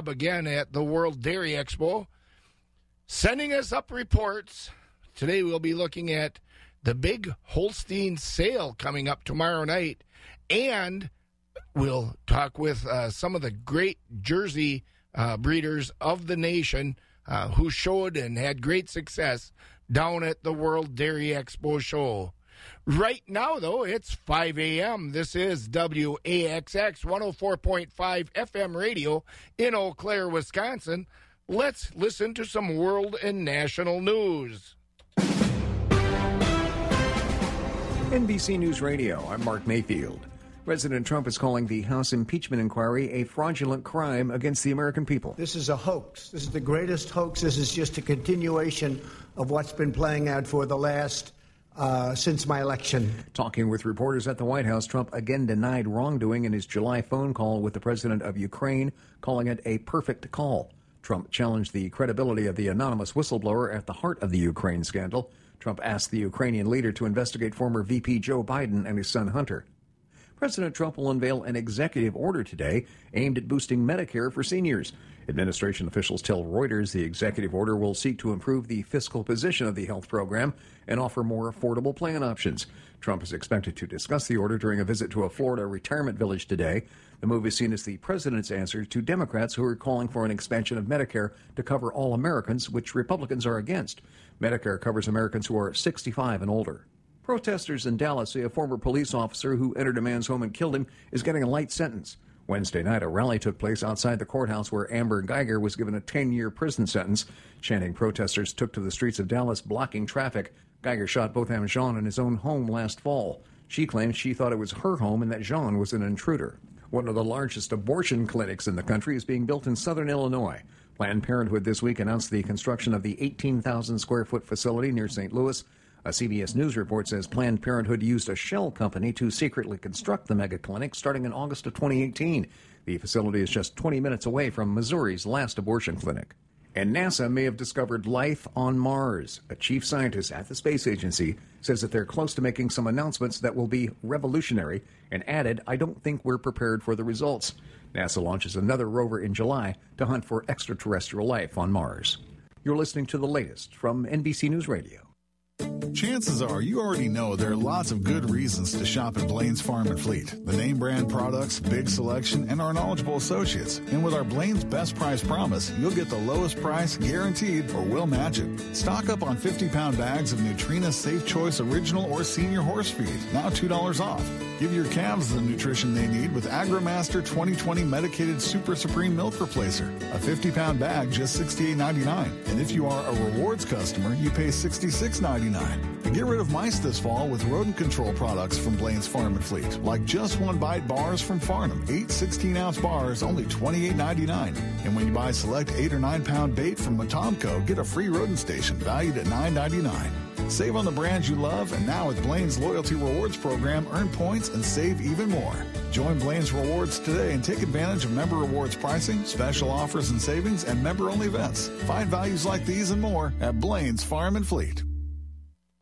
again at the World Dairy Expo, sending us up reports. Today we'll be looking at the big Holstein sale coming up tomorrow night, and we'll talk with uh, some of the great Jersey uh, breeders of the nation uh, who showed and had great success down at the World Dairy Expo show. Right now, though, it's 5 a.m. This is WAXX 104.5 FM radio in Eau Claire, Wisconsin. Let's listen to some world and national news. NBC News Radio, I'm Mark Mayfield. President Trump is calling the House impeachment inquiry a fraudulent crime against the American people. This is a hoax. This is the greatest hoax. This is just a continuation of what's been playing out for the last uh, since my election. Talking with reporters at the White House, Trump again denied wrongdoing in his July phone call with the president of Ukraine, calling it a perfect call. Trump challenged the credibility of the anonymous whistleblower at the heart of the Ukraine scandal. Trump asked the Ukrainian leader to investigate former VP Joe Biden and his son Hunter. President Trump will unveil an executive order today aimed at boosting Medicare for seniors. Administration officials tell Reuters the executive order will seek to improve the fiscal position of the health program and offer more affordable plan options. Trump is expected to discuss the order during a visit to a Florida retirement village today. The move is seen as the president's answer to Democrats who are calling for an expansion of Medicare to cover all Americans, which Republicans are against. Medicare covers Americans who are 65 and older. Protesters in Dallas say a former police officer who entered a man's home and killed him is getting a light sentence. Wednesday night, a rally took place outside the courthouse where Amber Guyger was given a 10 year prison sentence. Chanting protesters took to the streets of Dallas, blocking traffic. Geiger shot Botham Jean in his own home last fall. She claims she thought it was her home and that Jean was an intruder. One of the largest abortion clinics in the country is being built in southern Illinois. Planned Parenthood this week announced the construction of the 18,000 square foot facility near St. Louis. A CBS News report says Planned Parenthood used a shell company to secretly construct the mega clinic starting in August of 2018. The facility is just 20 minutes away from Missouri's last abortion clinic. And NASA may have discovered life on Mars. A chief scientist at the space agency says that they're close to making some announcements that will be revolutionary and added, I don't think we're prepared for the results. NASA launches another rover in July to hunt for extraterrestrial life on Mars. You're listening to the latest from NBC News Radio. Chances are you already know there are lots of good reasons to shop at Blain's Farm and Fleet. The name brand products, big selection, and our knowledgeable associates. And with our Blain's Best Price Promise, you'll get the lowest price guaranteed or we'll match it. Stock up on 50 pound bags of Nutrena Safe Choice Original or Senior Horse Feed, now $2 off. Give your calves the nutrition they need with AgroMaster 2020 Medicated Super Supreme Milk Replacer. A 50 pound bag, just $68.99. And if you are a rewards customer, you pay $66.99. And get rid of mice this fall with rodent control products from Blain's Farm and Fleet, like just one bite bars from Farnam, Eight 16 ounce bars, only $28.99. And when you buy select 8 or 9 pound bait from Motomco, get a free rodent station valued at $9.99. Save on the brands you love, and now with Blain's Loyalty Rewards program, earn points and save even more. Join Blain's Rewards today and take advantage of member rewards pricing, special offers and savings, and member only events. Find values like these and more at Blain's Farm and Fleet.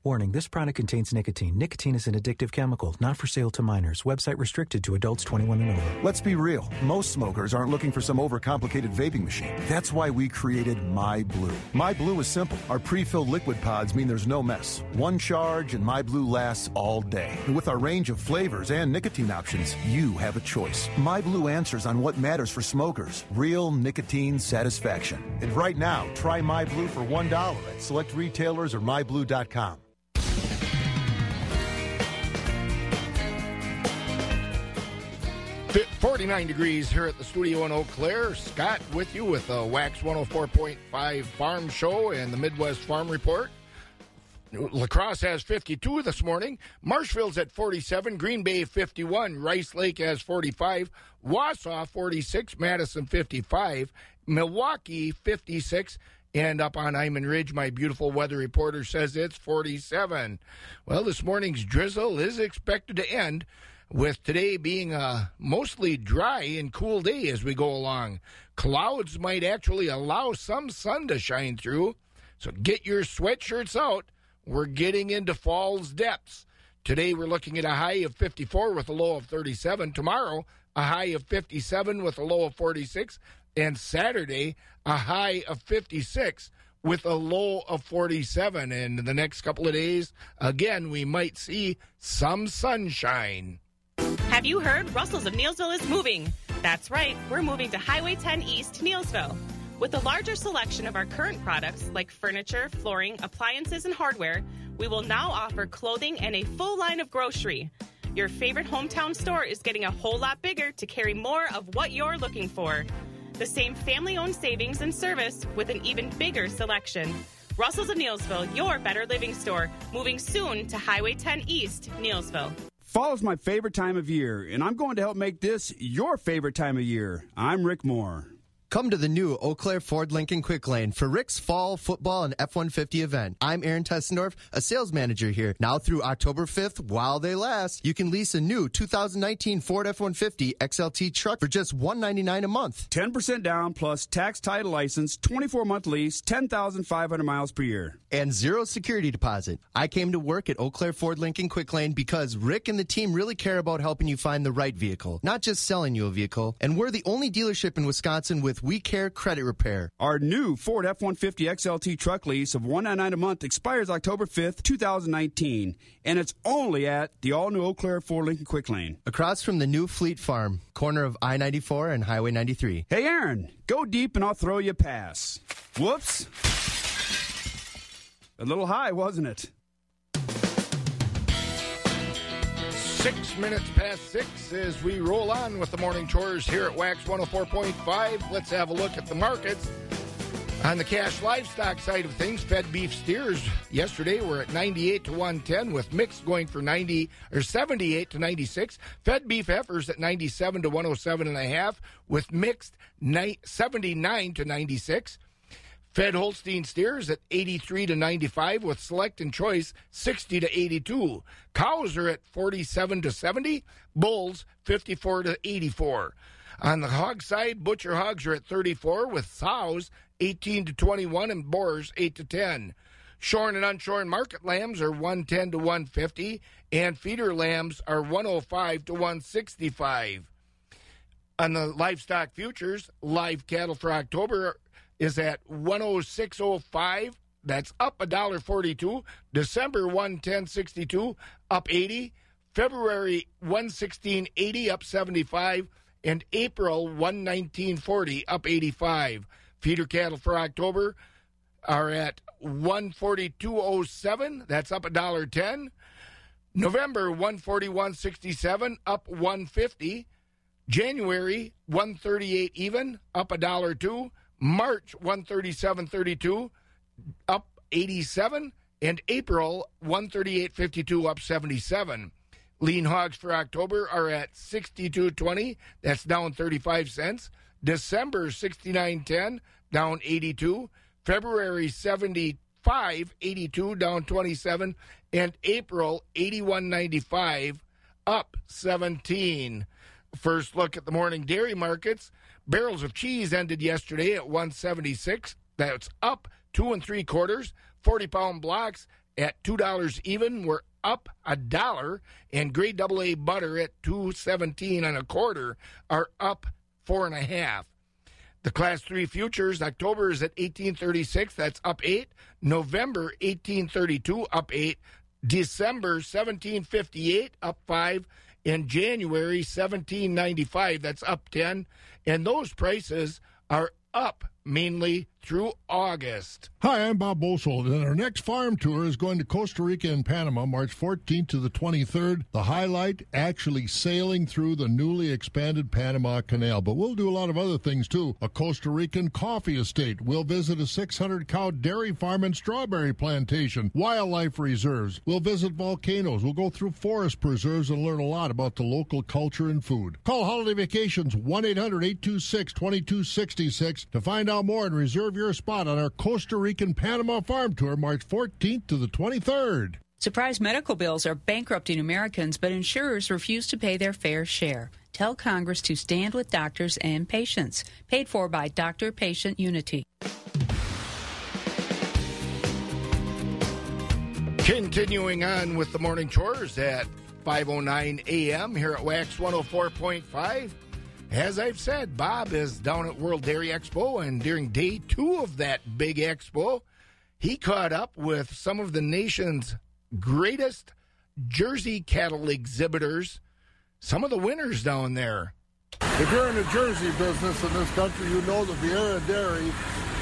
Warning this product contains nicotine. Nicotine is an addictive chemical, not for sale to minors. Website restricted to adults 21 and over. Let's be real. Most smokers aren't looking for some overcomplicated vaping machine. That's why we created My Blue. My Blue is simple. Our pre filled liquid pods mean there's no mess. One charge, and My Blue lasts all day. And with our range of flavors and nicotine options, you have a choice. My Blue answers on what matters for smokers real nicotine satisfaction. And right now, try My Blue for $1 at select retailers or myblue.com. 49 degrees here at the studio in Eau Claire. Scott with you with the Wax 104.5 Farm Show and the Midwest Farm Report. La Crosse has 52 this morning. Marshfield's at 47. Green Bay 51. Rice Lake has 45. Wausau 46. Madison 55. Milwaukee 56. And up on Iman Ridge, my beautiful weather reporter says it's 47. Well, this morning's drizzle is expected to end with today being a mostly dry and cool day as we go along. Clouds might actually allow some sun to shine through, so get your sweatshirts out. We're getting into fall's depths. Today we're looking at a high of 54 with a low of 37. Tomorrow, a high of 57 with a low of 46. and Saturday a high of 56 with a low of 47. And in the next couple of days, again, we might see some sunshine. Have you heard Russell's of Neillsville is moving? That's right, we're moving to Highway 10 East, Neillsville. With a larger selection of our current products like furniture, flooring, appliances, and hardware, we will now offer clothing and a full line of grocery. Your favorite hometown store is getting a whole lot bigger to carry more of what you're looking for. The same family owned savings and service with an even bigger selection. Russell's of Neillsville, your better living store, moving soon to Highway 10 East, Neillsville. Fall is my favorite time of year, and I'm going to help make this your favorite time of year. I'm Rick Moore. Come to the new Eau Claire Ford Lincoln Quick Lane for Rick's Fall Football and F-150 event. I'm Aaron Tessendorf, a sales manager here. Now through October 5th, while they last, you can lease a new 2019 Ford F-150 XLT truck for just 199 a month. 10% down plus tax title license, 24-month lease, 10,500 miles per year. And zero security deposit. I came to work at Eau Claire Ford Lincoln Quick Lane because Rick and the team really care about helping you find the right vehicle, not just selling you a vehicle. And we're the only dealership in Wisconsin with we Care Credit Repair. Our new Ford F-150 XLT truck lease of 199 a month expires October 5th, 2019, and it's only at the all-new Eau Claire Ford Lincoln Quick Lane. Across from the new Fleet Farm, corner of I-94 and Highway 93. Hey, Aaron, go deep and I'll throw you a pass. Whoops. A little high, wasn't it? Six minutes past six as we roll on with the morning chores here at Wax 104.5. Let's have a look at the markets. On the cash livestock side of things, fed beef steers yesterday were at 98 to 110 with mixed going for 90 or 78 to 96. Fed beef heifers at 97 to 107 and a half with mixed 79 to 96. Fed Holstein steers at 83 to 95 with select and choice 60 to 82. Cows are at 47 to 70. Bulls 54 to 84. On the hog side, butcher hogs are at 34 with sows 18 to 21 and boars 8 to 10. Shorn and unshorn market lambs are 110 to 150 and feeder lambs are 105 to 165. On the livestock futures, live cattle for October is at 106.05. That's up $1.42. December 110.62, up 80. February 116.80, up 75. And April 119.40, up 85. Feeder cattle for October are at 142.07. That's up $1.10. November 141.67, up 150. January 138 even, up a dollar two. March 137.32 up 87 and April 138.52 up 77. Lean hogs for October are at 62.20, that's down 35 cents. December 69.10, down 82. February 75.82, down 27 and April 81.95 up 17. First look at the morning dairy markets. Barrels of cheese ended yesterday at 176. That's up two and three quarters. 40 pound blocks at $2 even were up a dollar. And grade AA butter at 217 and a quarter are up four and a half. The class three futures, October is at 1836. That's up eight. November 1832, up eight. December 1758, up five. In January 1795, that's up 10 and those prices are up mainly through August. Hi, I'm Bob Bosold, and our next farm tour is going to Costa Rica and Panama, March 14th to the 23rd. The highlight actually sailing through the newly expanded Panama Canal. But we'll do a lot of other things too. A Costa Rican coffee estate. We'll visit a 600 cow dairy farm and strawberry plantation, wildlife reserves. We'll visit volcanoes. We'll go through forest preserves and learn a lot about the local culture and food. Call Holiday Vacations 1 800 826 2266 to find out more and reserve your spot on our Costa Rican Panama Farm Tour March 14th to the 23rd. Surprise medical bills are bankrupting Americans, but insurers refuse to pay their fair share. Tell Congress to stand with doctors and patients. Paid for by Doctor Patient Unity. Continuing on with the morning chores at 5:09 a.m. here at Wax 104.5. As I've said, Bob is down at World Dairy Expo, and during day two of that big expo, he caught up with some of the nation's greatest Jersey cattle exhibitors, some of the winners down there. If you're in the Jersey business in this country, you know the Viera Dairy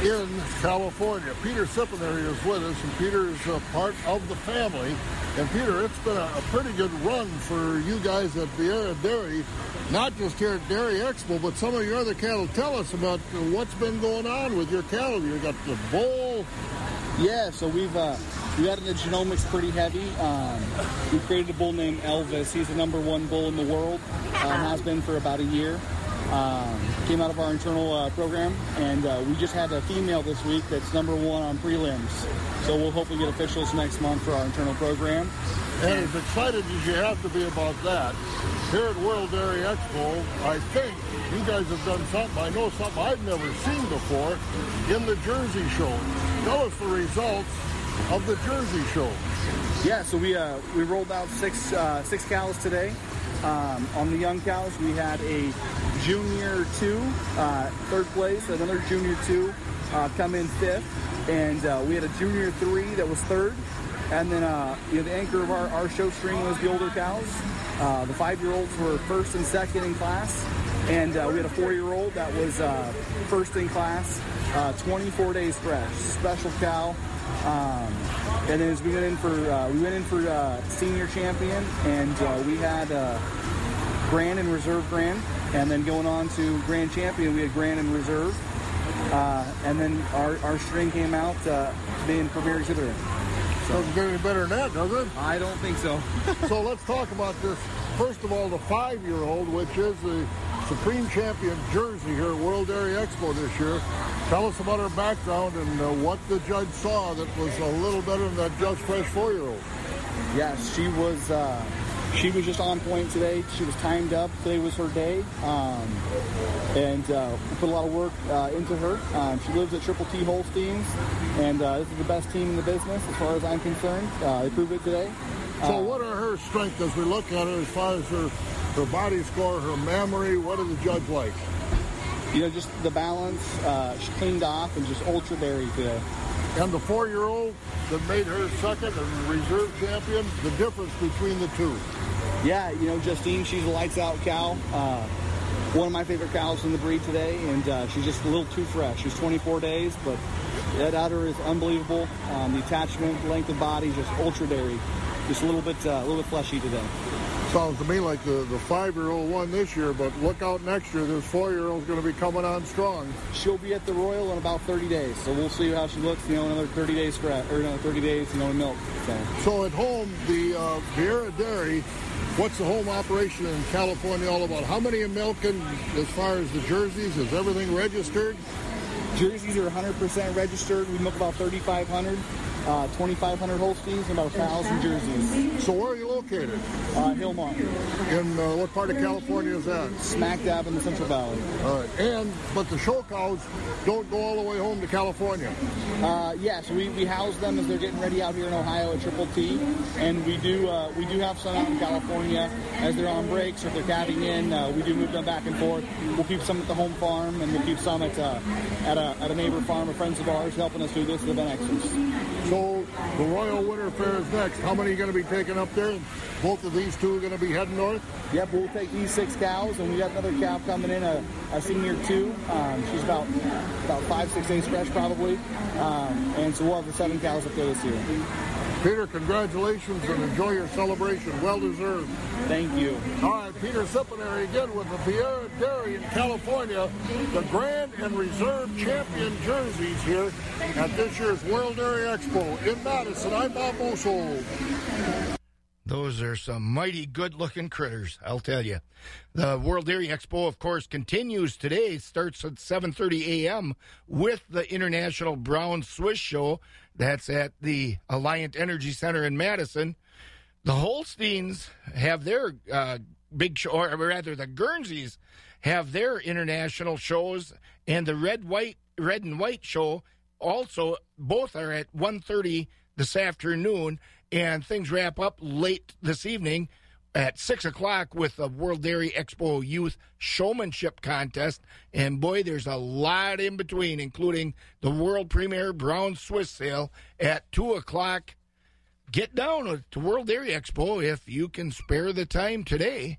in California. Peter Cipineri is with us, and Peter is a part of the family. And Peter, it's been a, a pretty good run for you guys at Viera Dairy, not just here at Dairy Expo, but some of your other cattle. Tell us about what's been going on with your cattle. You got the bull. Yeah, so we've uh, we added the genomics pretty heavy. Um, we created a bull named Elvis. He's the number one bull in the world. Um, has been for about a year. Um, came out of our internal uh, program, and uh, we just had a female this week that's number one on prelims. So we'll hopefully get officials next month for our internal program. And as excited as you have to be about that, here at World Dairy Expo, I think you guys have done something. I know something I've never seen before in the Jersey Show. Tell us the results of the Jersey Show. Yeah, so we uh, we rolled out six uh, six cows today. Um, on the young cows, we had a junior two, uh, third place, another junior two uh, come in fifth, and uh, we had a junior three that was third. And then uh, you know, the anchor of our, our show string was the older cows. Uh, the five-year-olds were first and second in class, and uh, we had a four-year-old that was first in class, 24 days fresh, special cow. Um, and then as we went in for we went in for senior champion, and we had grand and reserve grand, and then going on to grand champion, we had grand and reserve, uh, and then our, our string came out uh, being premier exhibitor. Doesn't get any better than that, does it? I don't think so. so let's talk about this. First of all, the five-year-old, which is the Supreme Champion jersey here at World Dairy Expo this year. Tell us about her background and uh, what the judge saw that was a little better than that Just Fresh four-year-old. Yes, she was. Uh, Uh, she was just on point today. She was timed up. Today was her day, um, and uh, we put a lot of work uh, into her. Um, she lives at Triple T Holsteins, and uh, this is the best team in the business as far as I'm concerned. Uh, they proved it today. So, what are her strengths as we look at her as far as her her body score, her mammary? What did the judge like? You know, just the balance. Uh, she cleaned off and just ultra dairy today. And the four-year-old that made her second and reserve champion, the difference between the two. Yeah, you know, Justine, she's a lights-out cow. Uh, one of my favorite cows in the breed today, and uh, she's just a little too fresh. She's 24 days, but that udder is unbelievable. Um, the attachment, length of body, just ultra dairy. Just a little bit, uh, a little bit fleshy today. Sounds to me like the, the five-year-old won this year, but look out next year. This four-year-old's going to be coming on strong. She'll be at the Royal in about 30 days, so we'll see how she looks. You know, another 30 days for or another 30 days, you know, in milk. So, so at home, the uh, Viera Dairy. What's the home operation in California all about? How many are milking as far as the jerseys? Is everything registered? Jerseys are 100% registered. We milk about 3,500 uh, 2,500 Holsteins and about 1,000 jerseys. So where are you located? Uh, Hillmont. In uh, what part of California is that? Smack dab in the Central Valley. All right. And, but the show cows don't go all the way home to California. Uh, yeah, so we, we house them as they're getting ready out here in Ohio at Triple T. And we do uh, we do have some out in California as they're on breaks or if they're calving in. Uh, we do move them back and forth. We'll keep some at the home farm and we'll keep some at, uh, at, a, at a neighbor farm, or friends of ours helping us do this, the Van Exers. So the Royal Winter Fair is next. How many are going to be taken up there? Both of these two are going to be heading north? Yep, we'll take these six cows, and we got another cow coming in, a, a senior two. Um, she's about about five, six days fresh probably. Um, and so we'll have the seven cows up there this year. Peter, congratulations and enjoy your celebration. Well deserved. Thank you. All right, Peter Cipineri again with the Viera Dairy in California. The Grand and Reserve Champion jerseys here at this year's World Dairy Expo in Madison. I'm Bob Bosold. Those are some mighty good looking critters, I'll tell you. The World Dairy Expo, of course, continues today. It starts at 7.30 a.m. with the International Brown Swiss Show. That's at the Alliant Energy Center in Madison. The Holsteins have their uh, big show, or rather, the Guernseys have their international shows, and the Red White Red and White show also both are at 1.30 this afternoon, and things wrap up late this evening at 6 o'clock with the World Dairy Expo Youth Showmanship Contest. And boy, there's a lot in between, including the world premiere Brown Swiss sale at 2 o'clock. Get down to World Dairy Expo if you can spare the time today.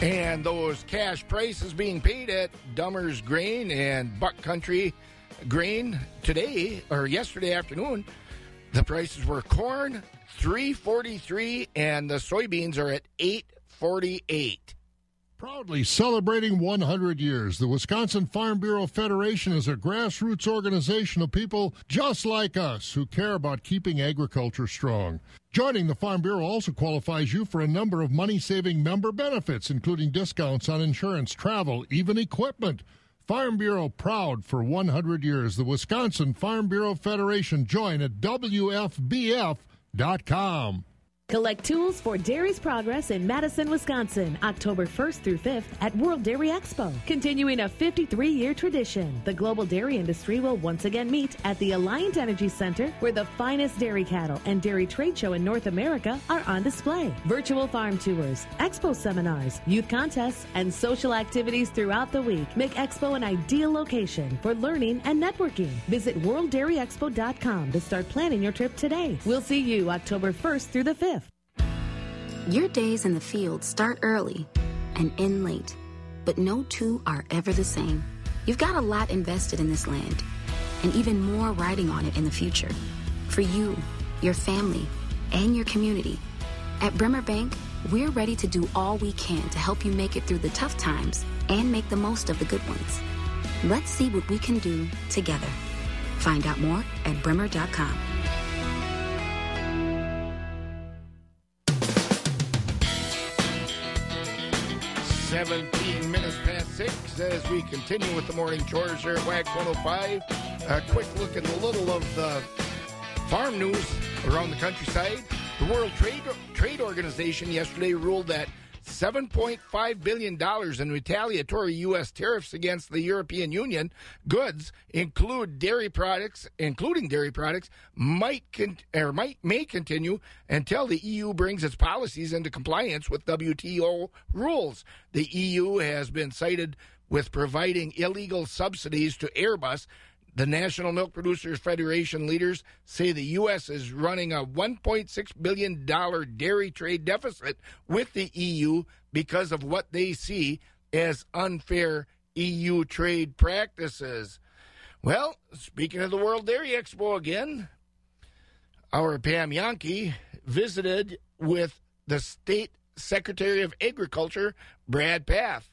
And those cash prices being paid at Dummer's Grain and Buck Country Grain today or yesterday afternoon, the prices were corn 343 and the soybeans are at 848. Proudly celebrating 100 years, the Wisconsin Farm Bureau Federation is a grassroots organization of people just like us who care about keeping agriculture strong. Joining the Farm Bureau also qualifies you for a number of money saving member benefits, including discounts on insurance, travel, even equipment. Farm Bureau proud for 100 years. The Wisconsin Farm Bureau Federation. Join at WFBF.com. Collect tools for Dairy's Progress in Madison, Wisconsin, October 1st through 5th at World Dairy Expo. Continuing a 53 year tradition, the global dairy industry will once again meet at the Alliant Energy Center, where the finest dairy cattle and dairy trade show in North America are on display. Virtual farm tours, expo seminars, youth contests, and social activities throughout the week make Expo an ideal location for learning and networking. Visit WorldDairyExpo.com to start planning your trip today. We'll see you October 1st through the 5th. Your days in the field start early and end late, but no two are ever the same. You've got a lot invested in this land, and even more riding on it in the future. For you, your family, and your community. At Bremer Bank, we're ready to do all we can to help you make it through the tough times and make the most of the good ones. Let's see what we can do together. Find out more at bremer.com. 17 minutes past 6 as we continue with the morning chores here at WAX 105. A quick look at a little of the farm news around the countryside. The World Trade, Trade Organization yesterday ruled that $7.5 billion in retaliatory U.S. tariffs against the European Union goods include dairy products, including dairy products, might con- or might may continue until the EU brings its policies into compliance with WTO rules. The EU has been cited with providing illegal subsidies to Airbus the National Milk Producers Federation leaders say the U.S. is running a $1.6 billion dairy trade deficit with the EU because of what they see as unfair EU trade practices. Well, speaking of the World Dairy Expo again, our Pam Jahnke visited with the State Secretary of Agriculture, Brad Pfaff.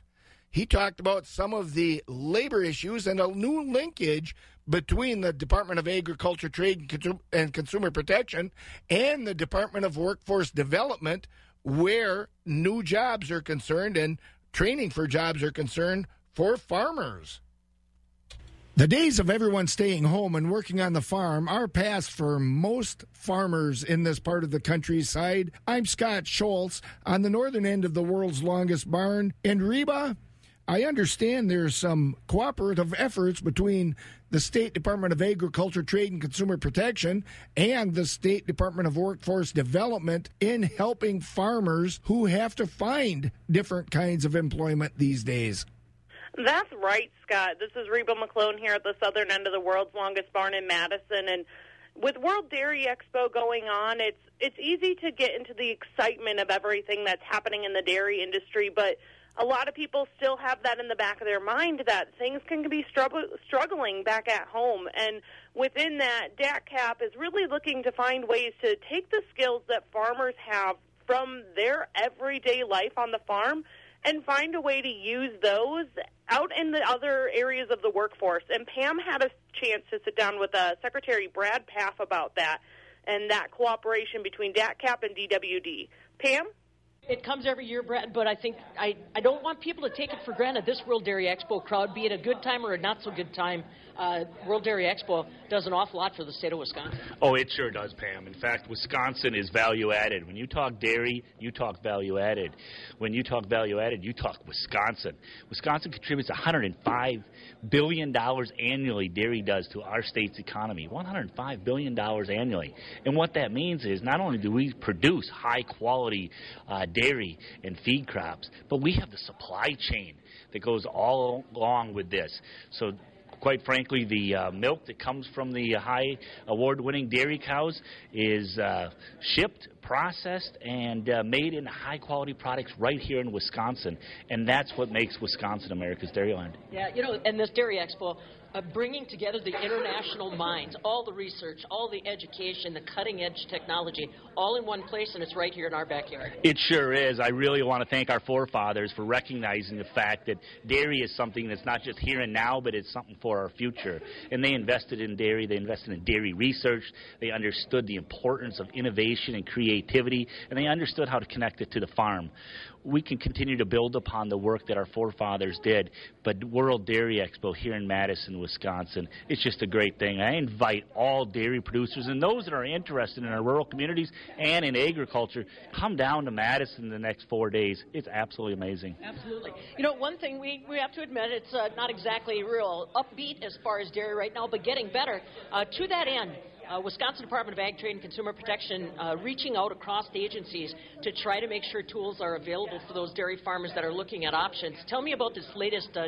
He talked about some of the labor issues and a new linkage between the Department of Agriculture, Trade, and Consumer Protection and the Department of Workforce Development, where new jobs are concerned and training for jobs are concerned for farmers. The days of everyone staying home and working on the farm are past for most farmers in this part of the countryside. I'm Scott Schultz on the northern end of the world's longest barn in Reba. I understand there's some cooperative efforts between the State Department of Agriculture, Trade, and Consumer Protection and the State Department of Workforce Development in helping farmers who have to find different kinds of employment these days. That's right, Scott. This is Reba McClone here at the southern end of the world's longest barn in Madison, and with World Dairy Expo going on, it's it's easy to get into the excitement of everything that's happening in the dairy industry, but a lot of people still have that in the back of their mind that things can be struggling back at home. And within that, DATCP is really looking to find ways to take the skills that farmers have from their everyday life on the farm and find a way to use those out in the other areas of the workforce. And Pam had a chance to sit down with uh, Secretary Brad Pfaff about that and that cooperation between DATCP and DWD. Pam? It comes every year, Brett, but I think I, I don't want people to take it for granted. This World Dairy Expo crowd, be it a good time or a not so good time, uh, World Dairy Expo does an awful lot for the state of Wisconsin. Oh, it sure does, Pam. In fact, Wisconsin is value added. When you talk dairy, you talk value added. When you talk value added, you talk Wisconsin. Wisconsin contributes 105 billion dollars annually. Dairy does to our state's economy. 105 billion dollars annually. And what that means is not only do we produce high quality uh, dairy and feed crops, but we have the supply chain that goes all along with this. So quite frankly, the uh, milk that comes from the high award winning dairy cows is uh, shipped, processed, and uh, made into high quality products right here in Wisconsin. And that's what makes Wisconsin America's Dairyland. Yeah, you know, and this Dairy Expo, uh, bringing together the international minds, all the research, all the education, the cutting edge technology, all in one place, and it's right here in our backyard. It sure is. I really want to thank our forefathers for recognizing the fact that dairy is something that's not just here and now, but it's something for our future. And they invested in dairy, they invested in dairy research, they understood the importance of innovation and creativity, and they understood how to connect it to the farm we can continue to build upon the work that our forefathers did. But World Dairy Expo here in Madison, Wisconsin, it's just a great thing. I invite all dairy producers and those that are interested in our rural communities and in agriculture, come down to Madison the next four days. It's absolutely amazing. Absolutely. You know, one thing we, we have to admit, it's uh, not exactly real upbeat as far as dairy right now, but getting better. Uh, to that end, uh, Wisconsin Department of Ag, Trade, and Consumer Protection uh, reaching out across the agencies to try to make sure tools are available for those dairy farmers that are looking at options. Tell me about this latest uh,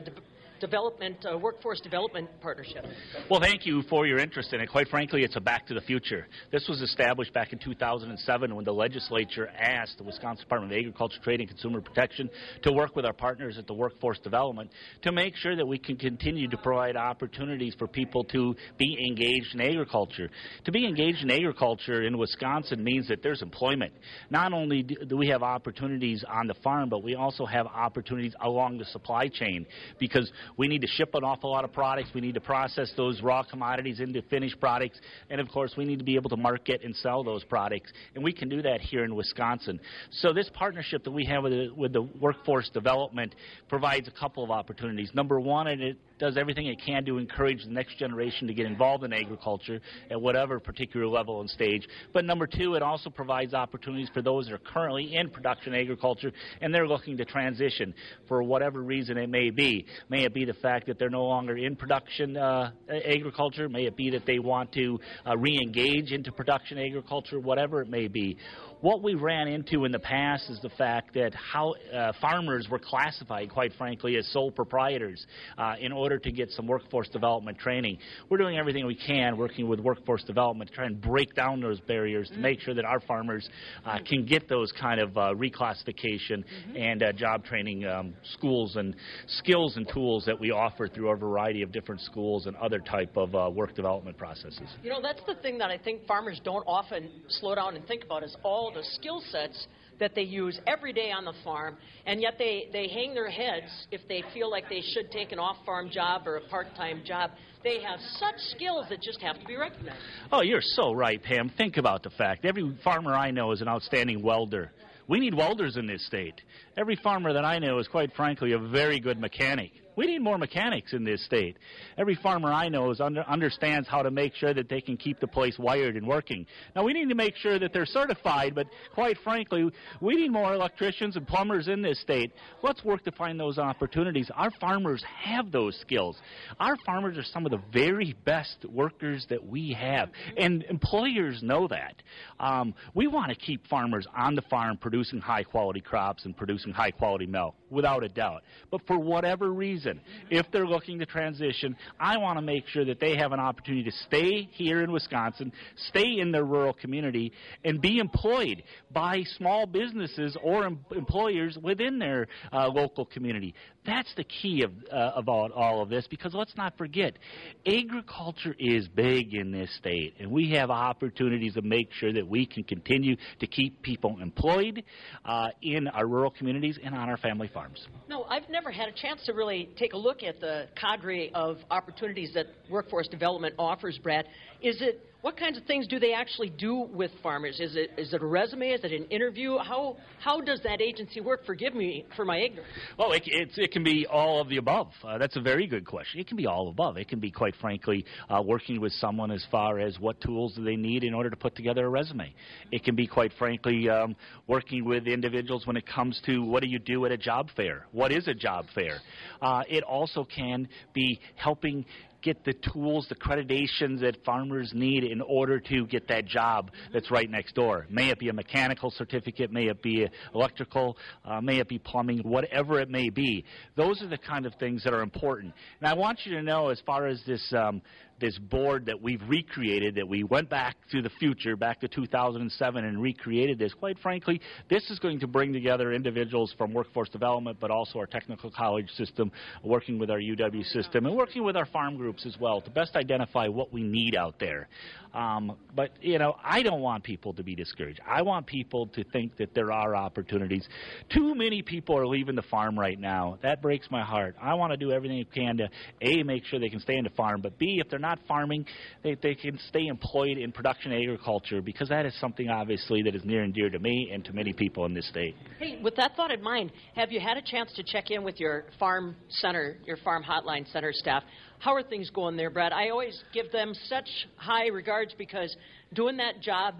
development, uh, workforce development partnership. Well, thank you for your interest in it. Quite frankly, it's a back to the future. This was established back in 2007 when the legislature asked the Wisconsin Department of Agriculture, Trade, and Consumer Protection to work with our partners at the workforce development to make sure that we can continue to provide opportunities for people to be engaged in agriculture. To be engaged in agriculture in Wisconsin means that there's employment. Not only do we have opportunities on the farm, but we also have opportunities along the supply chain because we need to ship an awful lot of products. We need to process those raw commodities into finished products. And of course, we need to be able to market and sell those products. And we can do that here in Wisconsin. So this partnership that we have with the, with the workforce development provides a couple of opportunities. Number one, it does everything it can to encourage the next generation to get involved in agriculture at whatever particular level and stage. But number two, it also provides opportunities for those that are currently in production agriculture and they're looking to transition for whatever reason it may be. May it be the fact that they're no longer in production uh, agriculture, may it be that they want to uh, re engage into production agriculture, whatever it may be. What we ran into in the past is the fact that how uh, farmers were classified, quite frankly, as sole proprietors uh, in order to get some workforce development training. We're doing everything we can, working with workforce development, to try and break down those barriers to make sure that our farmers uh, can get those kind of uh, reclassification mm-hmm. and uh, job training um, schools and skills and tools that we offer through a variety of different schools and other type of uh, work development processes. You know, that's the thing that I think farmers don't often slow down and think about is all the skill sets that they use every day on the farm, and yet they, they hang their heads if they feel like they should take an off farm job or a part time job. They have such skills that just have to be recognized. Oh, you're so right, Pam. Think about the fact every farmer I know is an outstanding welder. We need welders in this state. Every farmer that I know is, quite frankly, a very good mechanic. We need more mechanics in this state. Every farmer I know is under, understands how to make sure that they can keep the place wired and working. Now we need to make sure that they're certified, but quite frankly, we need more electricians and plumbers in this state. Let's work to find those opportunities. Our farmers have those skills. Our farmers are some of the very best workers that we have, and employers know that. Um, we want to keep farmers on the farm producing high quality crops and producing high quality milk, without a doubt. But for whatever reason, if they're looking to transition, I want to make sure that they have an opportunity to stay here in Wisconsin, stay in their rural community, and be employed by small businesses or em- employers within their uh, local community. That's the key of, uh, about all of this because let's not forget, agriculture is big in this state, and we have opportunities to make sure that we can continue to keep people employed uh, in our rural communities and on our family farms. No, I've never had a chance to really take a look at the cadre of opportunities that workforce development offers, Brad. Is it what kinds of things do they actually do with farmers? Is it is it a resume? Is it an interview? How how does that agency work? Forgive me for my ignorance. Well, it, it, can be all of the above. Uh, that's a very good question. It can be all above. It can be, quite frankly, uh, working with someone as far as what tools do they need in order to put together a resume. It can be, quite frankly, um, working with individuals when it comes to what do you do at a job fair? What is a job fair? Uh, it also can be helping get the tools, the accreditations that farmers need in order to get that job that's right next door. May it be a mechanical certificate, may it be electrical, uh, may it be plumbing, whatever it may be. Those are the kind of things that are important. And I want you to know, as far as this um, this board that we've recreated, that we went back to the future, back to 2007, and recreated this. Quite frankly, this is going to bring together individuals from workforce development, but also our technical college system, working with our UW system, and working with our farm groups as well to best identify what we need out there. Um, but, you know, I don't want people to be discouraged. I want people to think that there are opportunities. Too many people are leaving the farm right now. That breaks my heart. I want to do everything I can to, A, make sure they can stay in the farm, but B, if they're not farming, they, they can stay employed in production agriculture because that is something, obviously, that is near and dear to me and to many people in this state. Hey, with that thought in mind, have you had a chance to check in with your farm center, your farm hotline center staff? How are things going there, Brad? I always give them such high regards because doing that job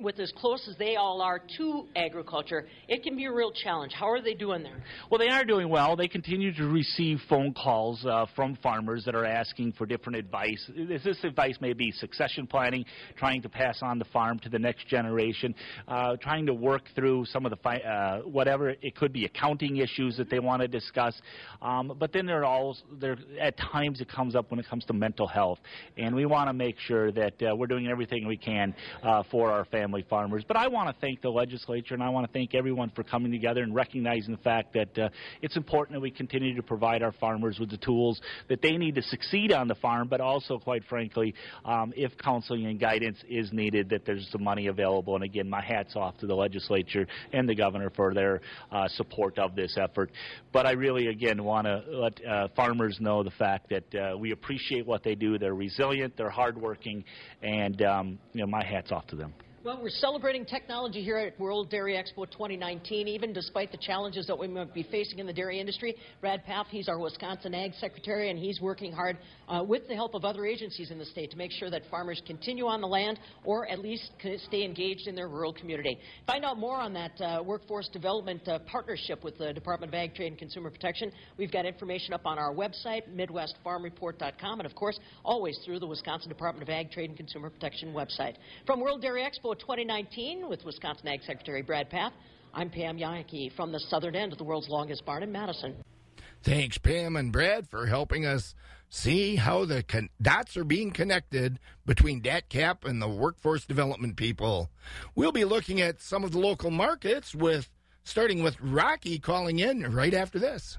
with as close as they all are to agriculture, it can be a real challenge. How are they doing there? Well, they are doing well. They continue to receive phone calls uh, from farmers that are asking for different advice. This advice may be succession planning, trying to pass on the farm to the next generation, uh, trying to work through some of the fi- uh, whatever it could be accounting issues that they want to discuss. Um, but then there are also there at times it comes up when it comes to mental health, and we want to make sure that uh, we're doing everything we can uh, for our family farmers. But I want to thank the legislature and I want to thank everyone for coming together and recognizing the fact that uh, it's important that we continue to provide our farmers with the tools that they need to succeed on the farm, but also, quite frankly, um, if counseling and guidance is needed, that there's some money available. And again, my hat's off to the legislature and the governor for their uh, support of this effort. But I really, again, want to let uh, farmers know the fact that uh, we appreciate what they do. They're resilient, they're hardworking, and um, you know, my hat's off to them. Well, we're celebrating technology here at World Dairy Expo 2019, even despite the challenges that we might be facing in the dairy industry. Brad Pfaff, he's our Wisconsin Ag Secretary, and he's working hard uh, with the help of other agencies in the state to make sure that farmers continue on the land or at least stay engaged in their rural community. Find out more on that uh, workforce development uh, partnership with the Department of Ag, Trade, and Consumer Protection. We've got information up on our website, MidwestFarmReport.com, and of course, always through the Wisconsin Department of Ag, Trade, and Consumer Protection website. From World Dairy Expo 2019 with Wisconsin Ag Secretary Brad Pfaff. I'm Pam Jahnke from the southern end of the world's longest barn in Madison. Thanks, Pam and Brad, for helping us see how the con- dots are being connected between DATCP and the workforce development people. We'll be looking at some of the local markets with starting with Rocky calling in right after this.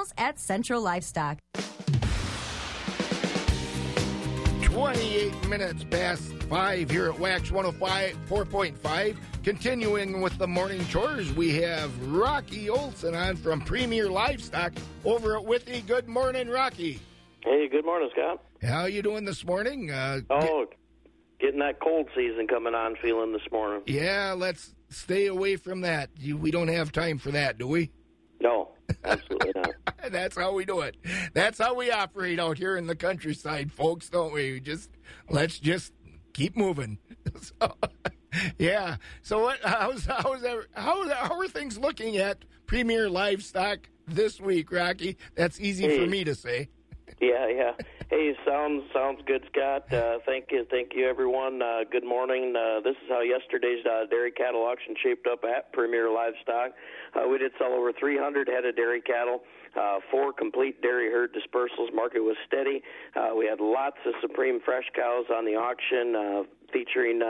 professionals at Central Livestock. 28 minutes past 5 here at Wax 105 4.5. Continuing with the morning chores, we have Rocky Olson on from Premier Livestock over at Withee. Good morning, Rocky. Hey, good morning, Scott. How you doing this morning? Uh, oh, get, getting that cold season coming on, feeling this morning. Yeah, let's stay away from that. We don't have time for that, do we? No, absolutely not. That's how we do it. That's how we operate out here in the countryside, folks, don't we? we just let's just keep moving. So, yeah. So what? How's how's that, how how are things looking at Premier Livestock this week, Rocky? That's easy hey, for me to say. Yeah, yeah. Hey, sounds sounds good, Scott. Uh, thank you, thank you, everyone. Uh, good morning. Uh, this is how yesterday's uh, dairy cattle auction shaped up at Premier Livestock. Uh, we did sell over 300 head of dairy cattle. Uh, four complete dairy herd dispersals. Market was steady. We had lots of Supreme fresh cows on the auction, featuring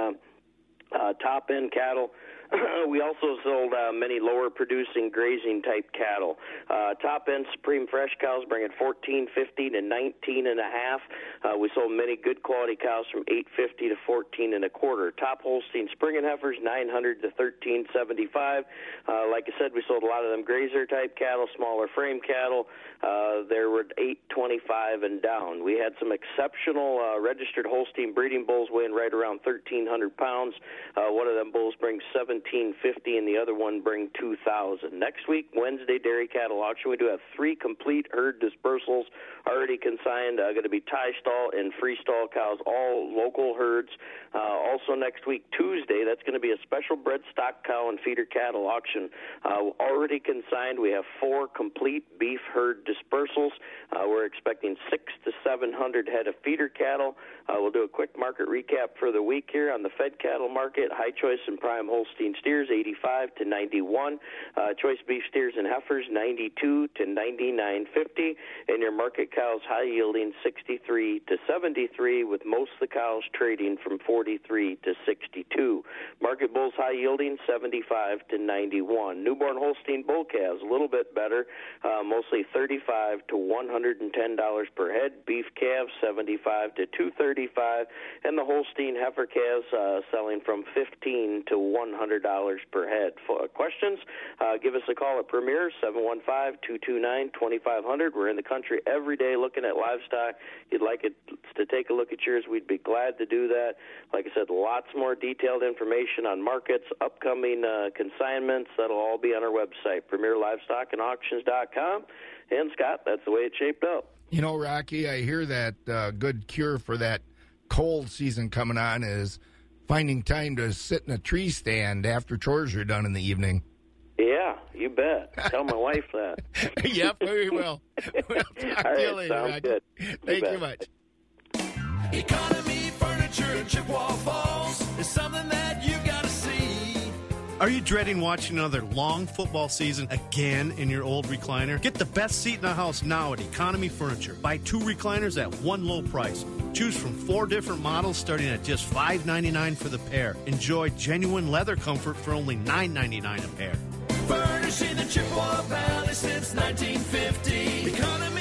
top end cattle. we also sold uh, many lower producing grazing type cattle. Uh, top end Supreme fresh cows bring it 14.50 to 19 and a half. Uh, we sold many good quality cows from 8.50 to 14 and a quarter. Top Holstein Spring heifers 900 to 13.75. Uh, like I said, we sold a lot of them grazer type cattle, smaller frame cattle. Uh, there were 825 and down. We had some exceptional uh, registered Holstein breeding bulls weighing right around 1,300 pounds. Uh, one of them bulls brings 1750 and the other one bring 2,000. Next week, Wednesday dairy cattle auction, we do have three complete herd dispersals already consigned. Uh, going to be tie stall and free stall cows, all local herds. Uh, also next week, Tuesday, that's going to be a special bred stock cow and feeder cattle auction. Uh, already consigned. We have four complete beef herd dispersals. Uh, we're expecting six to seven hundred head of feeder cattle. Uh, we'll do a quick market recap for the week here on the fed cattle market. High choice and prime Holstein steers 85 to 91. Uh, choice beef steers and heifers 92 to 99.50. And your market cows high yielding 63 to 73, with most of the cows trading from 43 to 62. Market bulls high yielding 75 to 91. Newborn Holstein bull calves a little bit better, uh, mostly 35 to 110 dollars per head. Beef calves 75 to 235, and the Holstein heifer calves uh, selling from 15 to 100 dollars per head. For questions, uh, give us a call at Premier 715-229-2500. We're in the country every day looking at livestock. You'd like it to take a look at yours, we'd be glad to do that. Like I said, lots more detailed information on markets, upcoming uh, consignments. That'll all be on our website, PremierLivestockAndAuctions.com. And Scott, that's the way it shaped up. You know, Rocky, I hear that uh, good cure for that cold season coming on is finding time to sit in a tree stand after chores are done in the evening. Yeah, you bet. Tell my wife that. yep, we will. We'll talk All to you right, later, sounds Rocky. good. Thank bet. you much. Economy Furniture in Chippewa Falls is something that you gotta see. Are you dreading watching another long football season again in your old recliner? Get the best seat in the house now at Economy Furniture. Buy two recliners at one low price. Choose from four different models starting at just $5.99 for the pair. Enjoy genuine leather comfort for only $9.99 a pair. Furnishing the Chippewa Valley since 1950. Economy me.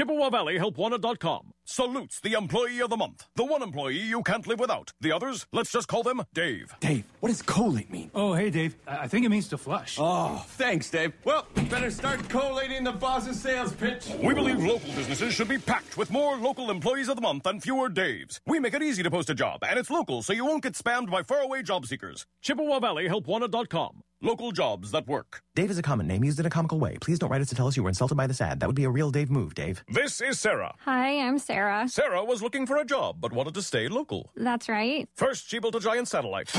Chippewa Valley Help HelpWanted.com salutes the employee of the month. The one employee you can't live without. The others, let's just call them Dave. Dave, what does collate mean? Oh, hey, Dave. I I think it means to flush. Oh, thanks, Dave. Well, better start collating the boss's sales pitch. We believe local businesses should be packed with more local employees of the month and fewer Daves. We make it easy to post a job, and it's local, so you won't get spammed by faraway job seekers. Chippewa Valley Help HelpWanted.com. Local jobs that work. Dave is a common name used in a comical way. Please don't write us to tell us you were insulted by this ad. That would be a real Dave move, Dave. This is Sarah. Hi, I'm Sarah. Sarah was looking for a job, but wanted to stay local. That's right. First, she built a giant satellite,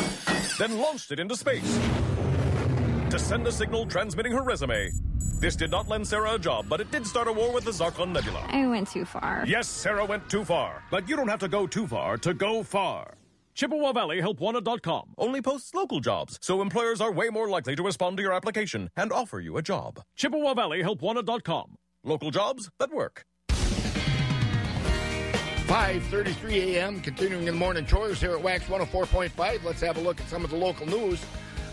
then launched it into space to send a signal transmitting her resume. This did not lend Sarah a job, but it did start a war with the Zarkon Nebula. I went too far. Yes, Sarah went too far, but you don't have to go too far to go far. Chippewa Valley HelpWanted.com only posts local jobs, so employers are way more likely to respond to your application and offer you a job. Chippewa Valley HelpWanted.com. Local jobs that work. 5.33 a.m., continuing in the morning chores here at Wax 104.5. Let's have a look at some of the local news.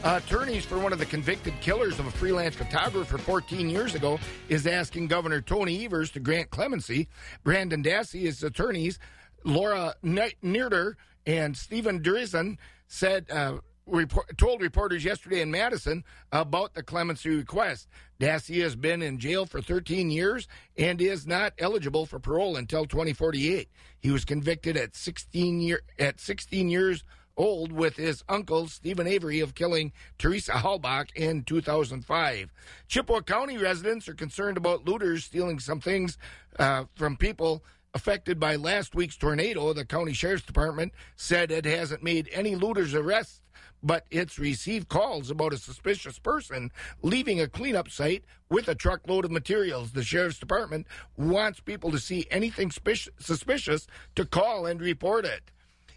Uh, attorneys for one of the convicted killers of a freelance photographer 14 years ago is asking Governor Tony Evers to grant clemency. Brendan Dassey, his attorneys, Laura Nirider and Steven Drizin said uh, report, told reporters yesterday in Madison about the clemency request. Dassey has been in jail for 13 years and is not eligible for parole until 2048. He was convicted at 16 year at 16 years old with his uncle Steven Avery of killing Teresa Halbach in 2005. Chippewa County residents are concerned about looters stealing some things uh, from people affected by last week's tornado. The county sheriff's department said it hasn't made any looters arrests, but it's received calls about a suspicious person leaving a cleanup site with a truckload of materials. The sheriff's department wants people to see anything suspicious, suspicious to call and report it.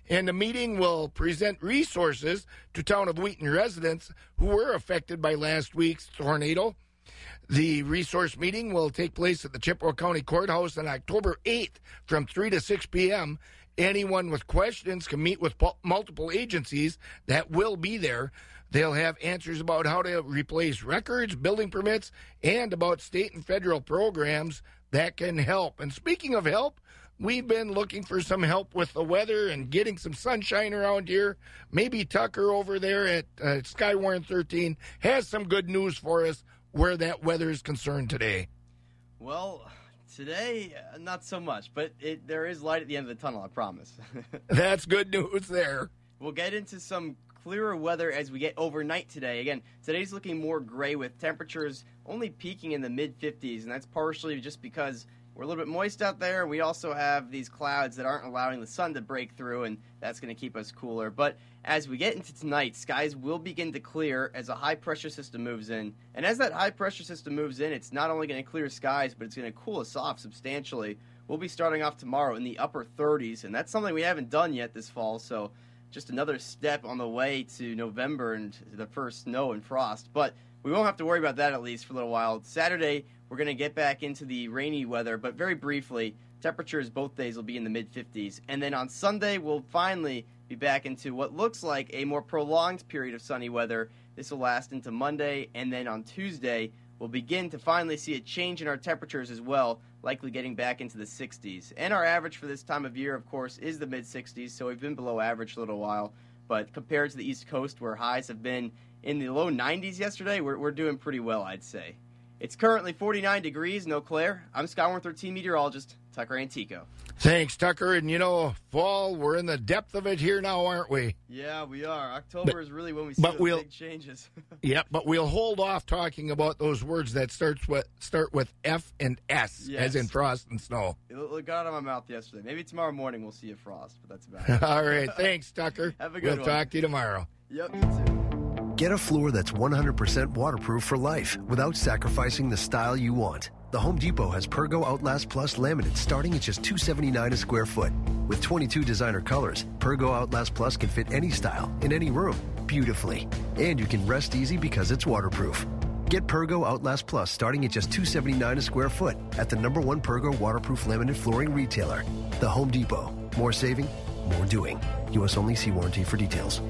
And the meeting will present resources to town of Wheaton residents who were affected by last week's tornado. The resource meeting will take place at the Chippewa County Courthouse on October 8th from 3 to 6 p.m. Anyone with questions can meet with multiple agencies that will be there. They'll have answers about how to replace records, building permits, and about state and federal programs that can help. And speaking of help, we've been looking for some help with the weather and getting some sunshine around here. Maybe Tucker over there at uh, Skywarn 13 has some good news for us where that weather is concerned today. Well, today, uh, not so much, but it, there is light at the end of the tunnel, I promise. That's good news there. We'll get into some clearer weather as we get overnight today. Again, today's looking more gray with temperatures only peaking in the mid 50s, and that's partially just because we're a little bit moist out there. We also have these clouds that aren't allowing the sun to break through, and that's going to keep us cooler. But as we get into tonight, skies will begin to clear as a high pressure system moves in. And as that high pressure system moves in, it's not only going to clear skies, but it's going to cool us off substantially. We'll be starting off tomorrow in the upper 30s, and that's something we haven't done yet this fall. So just another step on the way to November and the first snow and frost. But we won't have to worry about that at least for a little while. Saturday, we're going to get back into the rainy weather, but very briefly, temperatures both days will be in the mid 50s. And then on Sunday, we'll finally be back into what looks like a more prolonged period of sunny weather. This will last into Monday, and then on Tuesday, we'll begin to finally see a change in our temperatures as well, likely getting back into the 60s. And our average for this time of year, of course, is the mid 60s, so we've been below average a little while. But compared to the East Coast, where highs have been in the low 90s yesterday, we're, we're doing pretty well, I'd say. It's currently 49 degrees in Eau Claire. I'm Skywarn 13 meteorologist Tucker Antico. Thanks, Tucker. And you know, fall, we're in the depth of it here now, aren't we? Yeah, we are. October But- is really when we see but we'll- big changes. Yep, but we'll hold off talking about those words that starts with start with F and S, as in frost and snow. it it got out of my mouth yesterday. Maybe tomorrow morning we'll see a frost, but that's about it. All right, thanks, Tucker. Have a good one. we'll talk to you tomorrow. Yep, you too. Get a floor that's 100% waterproof for life without sacrificing the style you want. The Home Depot has Pergo Outlast Plus laminate starting at just 279 a square foot. With 22 designer colors, Pergo Outlast Plus can fit any style in any room beautifully. And you can rest easy because it's waterproof. Get Pergo Outlast Plus starting at just 279 a square foot at the number one Pergo waterproof laminate flooring retailer, The Home Depot. More saving, more doing. U.S. only see warranty for details.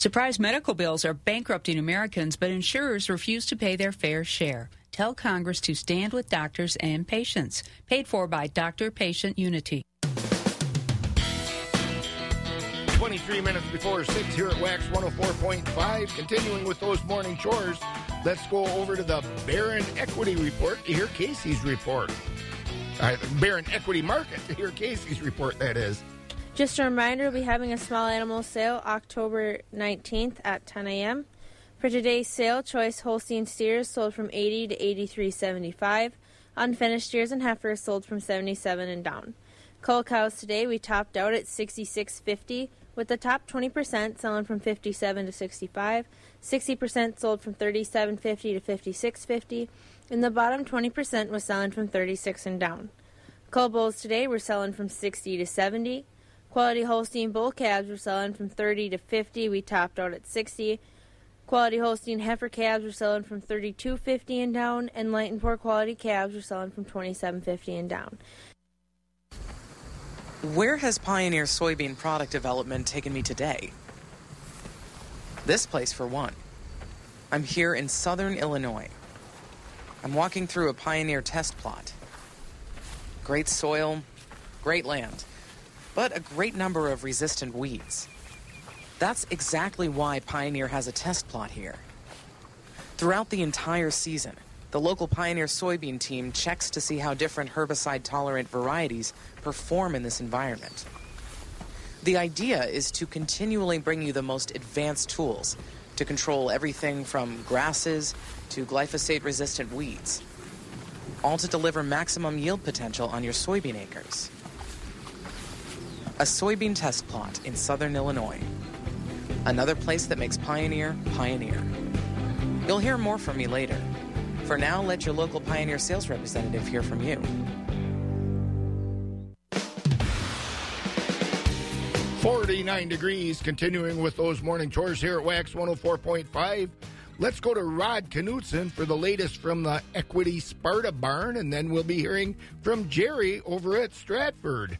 Surprise medical bills are bankrupting Americans, but insurers refuse to pay their fair share. Tell Congress to stand with doctors and patients. Paid for by Doctor Patient Unity. 23 minutes before 6 here at Wax 104.5. Continuing with those morning chores, let's go over to the Barron Equity Report to hear Casey's report. Uh, Barron Equity Market to hear Casey's report, that is. Just a reminder, we'll be having a small animal sale October 19th at 10 a.m. For today's sale, choice Holstein steers sold from 80 to 83.75. Unfinished steers and heifers sold from 77 and down. Cull cows today we topped out at 66.50, with the top 20% selling from 57 to 65, 60% sold from 37.50 to 56.50, and the bottom 20% was selling from 36 and down. Cull bulls today were selling from 60 to 70. Quality Holstein bull calves were selling from 30 to 50. We topped out at 60. Quality Holstein heifer calves were selling from 32.50 and down, and light and poor quality calves were selling from 27.50 and down. Where has Pioneer soybean product development taken me today? This place, for one. I'm here in southern Illinois. I'm walking through a Pioneer test plot. Great soil, great land, but a great number of resistant weeds. That's exactly why Pioneer has a test plot here. Throughout the entire season, the local Pioneer soybean team checks to see how different herbicide tolerant varieties perform in this environment. The idea is to continually bring you the most advanced tools to control everything from grasses to glyphosate resistant weeds, all to deliver maximum yield potential on your soybean acres. A soybean test plot in southern Illinois. Another place that makes Pioneer, Pioneer. You'll hear more from me later. For now, let your local Pioneer sales representative hear from you. 49 degrees, continuing with those morning chores here at Wax 104.5. Let's go to Rod Knutson for the latest from the Equity Sparta barn, and then we'll be hearing from Jerry over at Stratford.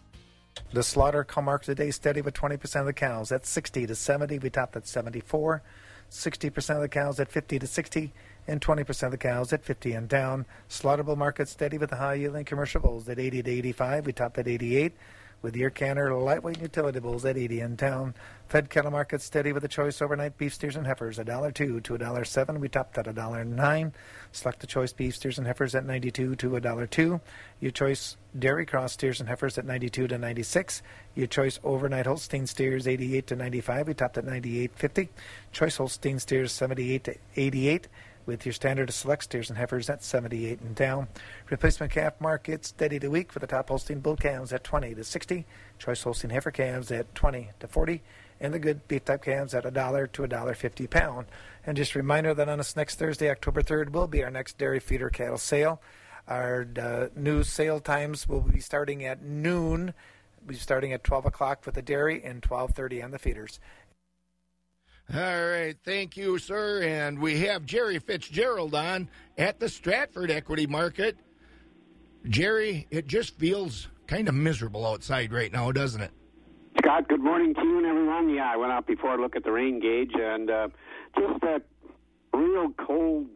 The slaughter cow market today steady with 20% of the cows at 60 to 70. We topped at 74. 60% of the cows at 50 to 60, and 20% of the cows at 50 and down. Slaughterable market steady with the high yielding commercial bulls at 80 to 85. We topped at 88 with ear canner lightweight utility bulls at 80 in town. Fed cattle market steady with the choice overnight beef steers and heifers a dollar two to a dollar seven. We topped at a dollar nine. Select the choice beef steers and heifers at 92 to a dollar two. Your choice dairy cross steers and heifers at 92 to 96. Your choice overnight Holstein steers 88 to 95. We topped at 98.50. Choice Holstein steers 78 to 88 with your standard of select steers and heifers at 78 and down. Replacement calf market steady to weak for the top Holstein bull calves at 20 to 60. Choice Holstein heifer calves at 20 to 40. And the good beef type calves at a dollar to a dollar fifty pound. And just a reminder that on this next Thursday, October 3rd, will be our next dairy feeder cattle sale. Our uh, new sale times will be starting at noon. We'll be starting at 12 o'clock for the dairy and 12:30 on the feeders. All right, thank you, sir. And we have Jerry Fitzgerald on at the Stratford Equity Market. Jerry, it just feels kind of miserable outside right now, doesn't it? Scott, good morning to you and everyone. Yeah, I went out before to look at the rain gauge, and uh, just that real cold,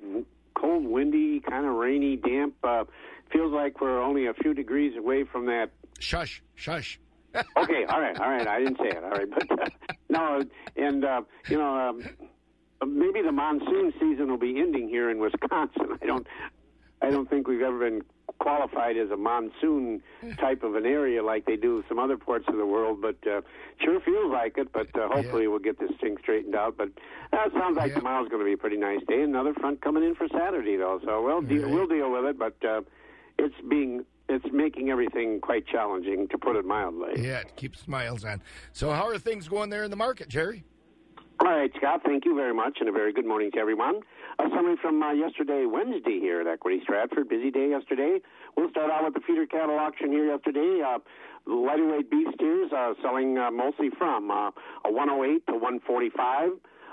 cold, windy, kind of rainy, damp. Uh, feels like we're only a few degrees away from that. Shush, shush. okay, all right, all right. I didn't say it. All right, but uh, no, and uh, you know, um, maybe the monsoon season will be ending here in Wisconsin. I don't, I don't think we've ever been qualified as a monsoon type of an area like they do some other parts of the world, but uh, sure feels like it. But uh, hopefully we'll get this thing straightened out. But uh, sounds like tomorrow's going to be a pretty nice day. Another front coming in for Saturday though, so we'll deal, we'll deal with it. But uh, it's being it's making everything quite challenging, to put it mildly. Yeah, it keeps smiles on. So, how are things going there in the market, Jerry? All right, Scott, thank you very much, and a very good morning to everyone. A summary from uh, yesterday, Wednesday, here at Equity Stratford. Busy day yesterday. We'll start out with the feeder cattle auction here yesterday. Uh, lighter weight beef steers uh, selling uh, mostly from uh, a 108 to 145.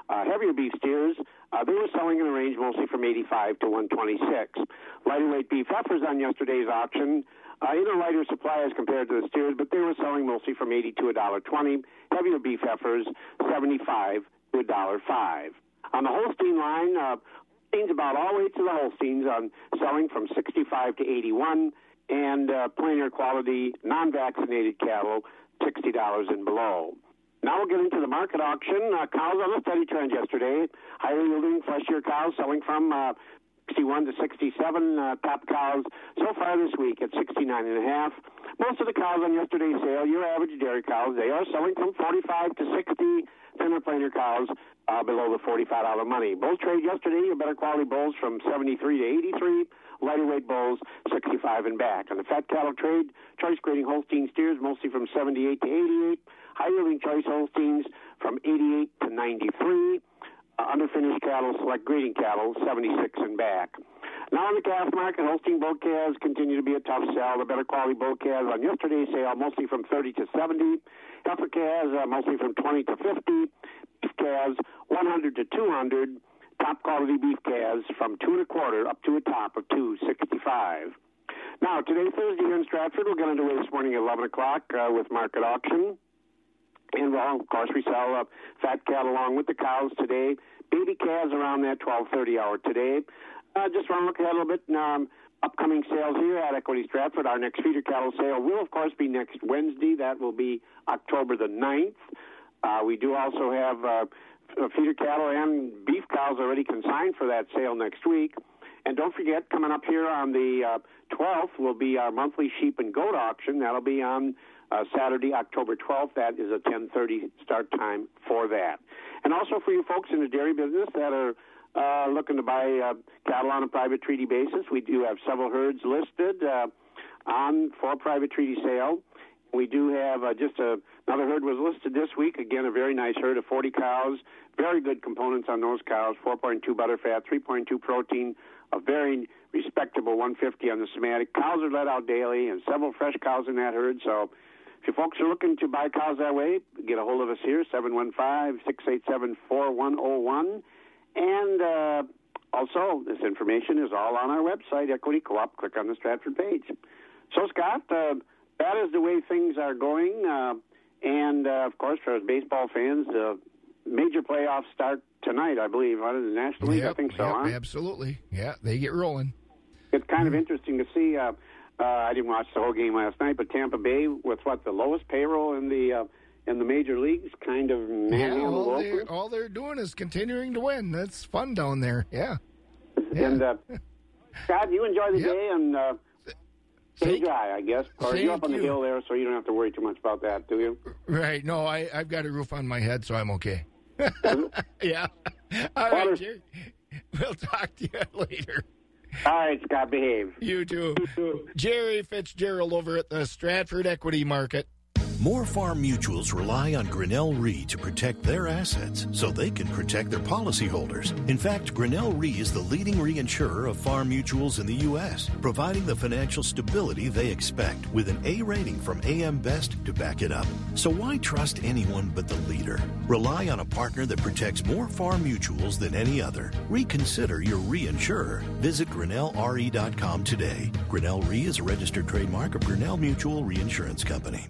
Uh, heavier beef steers, uh, they were selling in a range mostly from 85 to 126. Lighter weight beef heifers on yesterday's auction, uh, in a lighter supply as compared to the steers, but they were selling mostly from 80 to $1.20. Heavier beef heifers, 75 to $1.05. On the Holstein line, uh, Holsteins about all weights of the Holsteins um, selling from 65 to 81, and uh, plainer quality non-vaccinated cattle, $60 and below. Now we'll get into the market auction. Uh, cows on a steady trend yesterday. Higher yielding, fleshier cows selling from uh, 61 to 67 uh, top cows so far this week at 69 and a half. Most of the cows on yesterday's sale, your average dairy cows, they are selling from 45 to 60 thinner plainer cows uh, below the $45 money. Bulls trade yesterday, your better quality bulls from 73 to 83, lighter weight bulls 65 and back. On the fat cattle trade, choice grading Holstein steers mostly from 78 to 88, high yielding choice Holsteins from 88 to 93. Uh, underfinished cattle, select grading cattle, 76 and back. Now on the calf market, Holstein bull calves continue to be a tough sell. The better quality bull calves on yesterday's sale, mostly from 30 to 70. Heifer calves, uh, mostly from 20 to 50. Beef calves, 100 to 200. Top quality beef calves from two and a quarter up to a top of 265. Now, today, Thursday here in Stratford, we'll get underway this morning at 11 o'clock uh, with market auction. And well, of course, we sell uh, fat cattle along with the cows today. Baby calves around that 12:30 hour today. Uh, just want to look ahead a little bit. Um, upcoming sales here at Equity Stratford. Our next feeder cattle sale will, of course, be next Wednesday. That will be October the 9th. Uh, we do also have uh, feeder cattle and beef cows already consigned for that sale next week. And don't forget, coming up here on the uh, 12th will be our monthly sheep and goat auction. That'll be on uh, Saturday, October 12th. That is a 10:30 start time for that. And also for you folks in the dairy business that are uh, looking to buy uh, cattle on a private treaty basis, we do have several herds listed uh, on for private treaty sale. we do have uh, just a, another herd was listed this week. Again, a very nice herd of 40 cows. Very good components on those cows 4.2 butter fat, 3.2 protein, a very respectable 150 on the somatic. Cows are let out daily, and several fresh cows in that herd. So if you folks are looking to buy cows that way, get a hold of us here, 715 687 4101. And uh, also, this information is all on our website, Equity Co op. Click on the Stratford page. So, Scott, uh, that is the way things are going. Uh, and, uh, of course, for us baseball fans, uh, major playoffs start tonight, I believe, out of the National League. I think so, yep, huh? Absolutely. Yeah, they get rolling. It's kind of interesting to see. Uh, I didn't watch the whole game last night, but Tampa Bay, with what the lowest payroll in the uh, in the major leagues, kind of Yeah, all, they're, all they're doing is continuing to win. That's fun down there. Yeah. And uh, Scott, you enjoy the day and uh, stay dry, I guess. Or you're up on the you. hill there, so you don't have to worry too much about that, do you? Right. No, I, I've got a roof on my head, so I'm okay. yeah. All right, Jerry. We'll talk to you later. All right, Scott, behave. You too. Jerry Fitzgerald over at the Stratford Equity Market. More farm mutuals rely on Grinnell Re to protect their assets so they can protect their policyholders. In fact, Grinnell Re is the leading reinsurer of farm mutuals in the U.S., providing the financial stability they expect with an A rating from AM Best to back it up. So why trust anyone but the leader? Rely on a partner that protects more farm mutuals than any other. Reconsider your reinsurer. Visit GrinnellRE.com today. Grinnell Re is a registered trademark of Grinnell Mutual Reinsurance Company.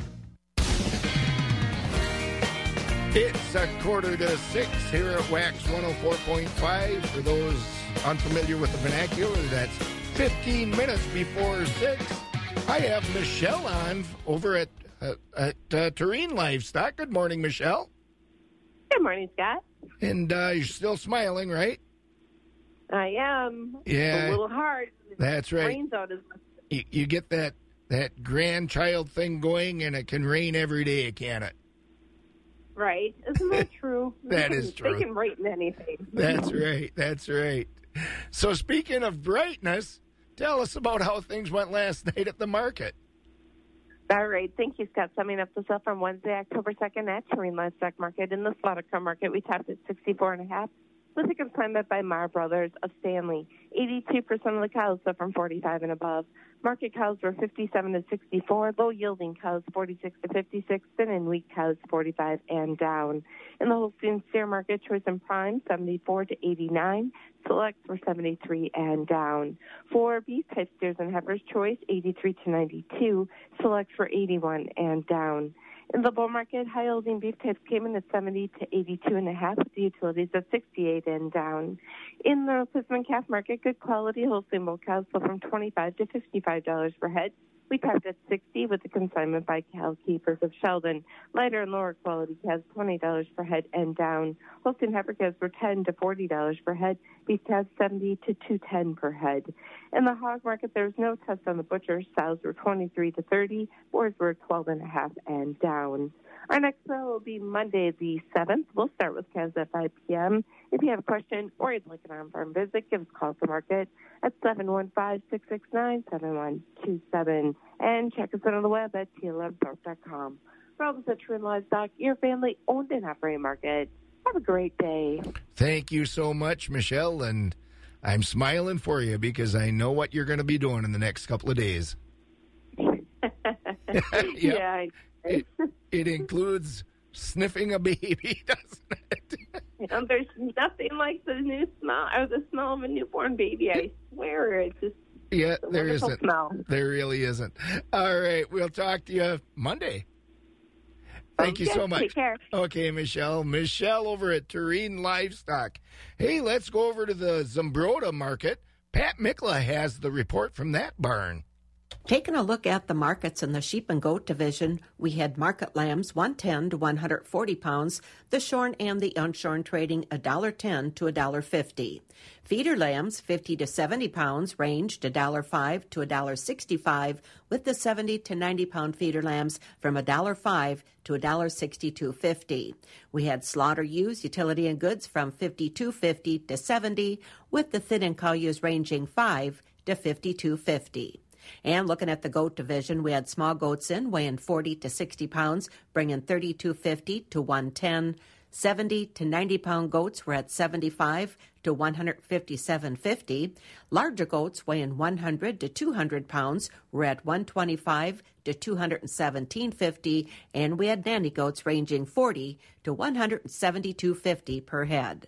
It's a quarter to six here at Wax 104.5. For those unfamiliar with the vernacular, that's 15 minutes before six. I have Michelle on over at, uh, at uh, Livestock. Good morning, Michelle. Good morning, Scott. And uh, you're still smiling, right? I am. Yeah. It's a little hard. That's right. Rains out as You, you get that that grandchild thing going, and it can rain every day, can it? Right. Isn't that true? That is true. They can brighten anything. That's right. That's right. So, speaking of brightness, tell us about how things went last night at the market. All right. Thank you, Scott. Summing up the sale from Wednesday, October 2nd at Tureen Livestock Market. In the slaughter car market, we topped at 64 and a half with a consignment by Mar Brothers of Stanley. 82% of the cows are from 45 and above. Market cows were 57 to 64. Low yielding cows 46 to 56. Thin and weak cows 45 and down. In the Holstein steer market, choice and prime 74 to 89. Selects were 73 and down. For beef type steers and heifers, choice 83 to 92. Selects were 81 and down. In the bull market, high yielding beef types came in at 70 to 82 and a half, with the utilities at 68 and down. In the Pisman calf market, good quality wholesale bull cows sold from 25 to 55 dollars per head. We capped at 60 with the consignment by Cow Keepers of Sheldon. Lighter and lower quality calves $20 per head and down. Holstein heifer calves were 10 to $40 per head. Beef calves 70 to 210 per head. In the hog market, there was no test on the butcher. Sows were 23 to 30. Boars were 12 and a half and down. Our next sale will be Monday the 7th. We'll start with calves at 5 p.m. If you have a question or you'd like an on-farm visit, give us a call to market at 715-669-7127. And check us out on the web at tlmthorpe.com. For all at True Livestock, your family owned and operated market. Have a great day. Thank you so much, Michelle, and I'm smiling for you because I know what you're going to be doing in the next couple of days. Yeah. It, it includes sniffing a baby, doesn't it? You know, there's nothing like the new smell or the smell of a newborn baby. I swear, it's just Yeah, there isn't. smell. There really isn't. All right, we'll talk to you Monday. Thank you so much. take care. Okay, Michelle. Michelle over at Tureen Livestock. Hey, let's go over to the Zumbrota market. Pat Mikla has the report from that barn. Taking a look at the markets in the sheep and goat division, we had market lambs 110 to 140 pounds, the shorn and the unshorn trading $1.10 to $1.50. Feeder lambs 50 to 70 pounds ranged $1.05 to $1.65, with the 70 to 90 pound feeder lambs from $1.05 to $1.6250. We had slaughter ewes, utility and goods from 52.50 to 70, with the thin and cow ewes ranging 5 to 52.50. And looking at the goat division, we had small goats in weighing 40 to 60 pounds, bringing 3250 to 110. 70 to 90 pound goats were at 75 to 157.50. Larger goats weighing 100 to 200 pounds were at 125 to 217.50, and we had nanny goats ranging 40 to 172.50 per head.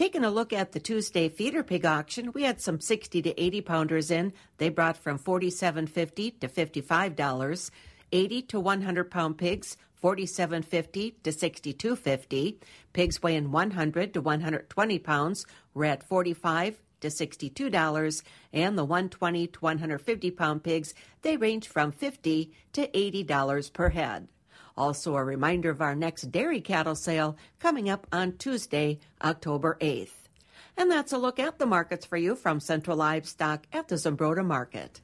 Taking a look at the Tuesday feeder pig auction, we had some 60 to 80 pounders in. They brought from 47.50 to $55. 80 to 100 pound pigs 47.50 to 62.50. Pigs weighing 100 to 120 pounds were at 45 to $62 and the 120 to 150 pound pigs they range from 50 to $80 per head. Also, a reminder of our next dairy cattle sale coming up on Tuesday, October 8th. And that's a look at the markets for you from Central Livestock at the Zumbrota Market.